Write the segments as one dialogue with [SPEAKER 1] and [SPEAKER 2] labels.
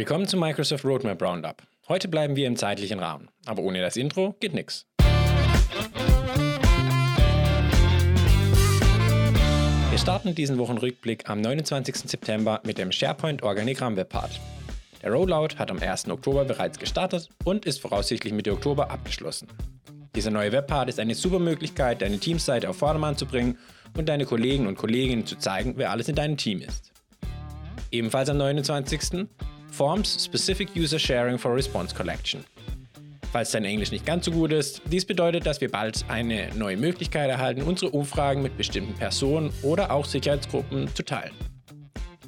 [SPEAKER 1] Willkommen zum Microsoft Roadmap Roundup. Heute bleiben wir im zeitlichen Rahmen, aber ohne das Intro geht nix. Wir starten diesen Wochenrückblick am 29. September mit dem SharePoint Organigramm Webpart. Der Rollout hat am 1. Oktober bereits gestartet und ist voraussichtlich Mitte Oktober abgeschlossen. Dieser neue Webpart ist eine super Möglichkeit, deine Teamseite auf Vordermann zu bringen und deine Kollegen und Kolleginnen zu zeigen, wer alles in deinem Team ist. Ebenfalls am 29. Forms Specific User Sharing for Response Collection. Falls dein Englisch nicht ganz so gut ist, dies bedeutet, dass wir bald eine neue Möglichkeit erhalten, unsere Umfragen mit bestimmten Personen oder auch Sicherheitsgruppen zu teilen.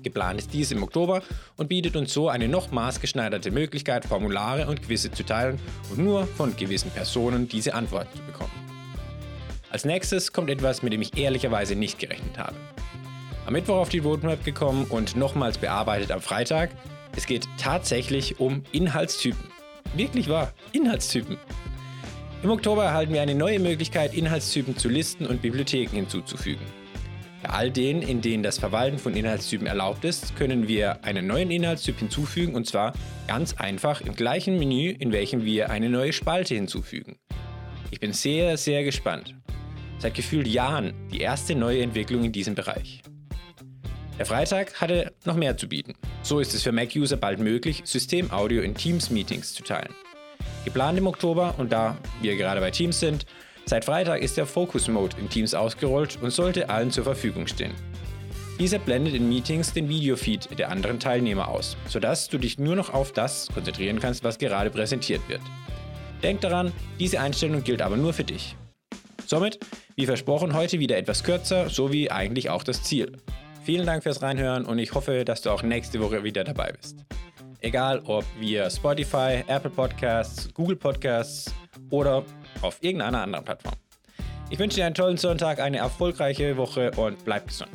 [SPEAKER 1] Geplant ist dies im Oktober und bietet uns so eine noch maßgeschneiderte Möglichkeit, Formulare und Quizze zu teilen und nur von gewissen Personen diese Antworten zu bekommen. Als nächstes kommt etwas, mit dem ich ehrlicherweise nicht gerechnet habe. Am Mittwoch auf die Roadmap gekommen und nochmals bearbeitet am Freitag. Es geht tatsächlich um Inhaltstypen. Wirklich wahr, Inhaltstypen. Im Oktober erhalten wir eine neue Möglichkeit, Inhaltstypen zu Listen und Bibliotheken hinzuzufügen. Bei all denen, in denen das Verwalten von Inhaltstypen erlaubt ist, können wir einen neuen Inhaltstyp hinzufügen und zwar ganz einfach im gleichen Menü, in welchem wir eine neue Spalte hinzufügen. Ich bin sehr, sehr gespannt. Seit gefühlt Jahren die erste neue Entwicklung in diesem Bereich. Der Freitag hatte noch mehr zu bieten. So ist es für Mac-User bald möglich, Systemaudio in Teams-Meetings zu teilen. Geplant im Oktober und da wir gerade bei Teams sind, Seit Freitag ist der Focus Mode in Teams ausgerollt und sollte allen zur Verfügung stehen. Dieser blendet in Meetings den Videofeed der anderen Teilnehmer aus, sodass du dich nur noch auf das konzentrieren kannst, was gerade präsentiert wird. Denk daran, diese Einstellung gilt aber nur für dich. Somit, wie versprochen, heute wieder etwas kürzer, so wie eigentlich auch das Ziel. Vielen Dank fürs Reinhören und ich hoffe, dass du auch nächste Woche wieder dabei bist. Egal ob via Spotify, Apple Podcasts, Google Podcasts oder auf irgendeiner anderen Plattform. Ich wünsche dir einen tollen Sonntag, eine erfolgreiche Woche und bleib gesund.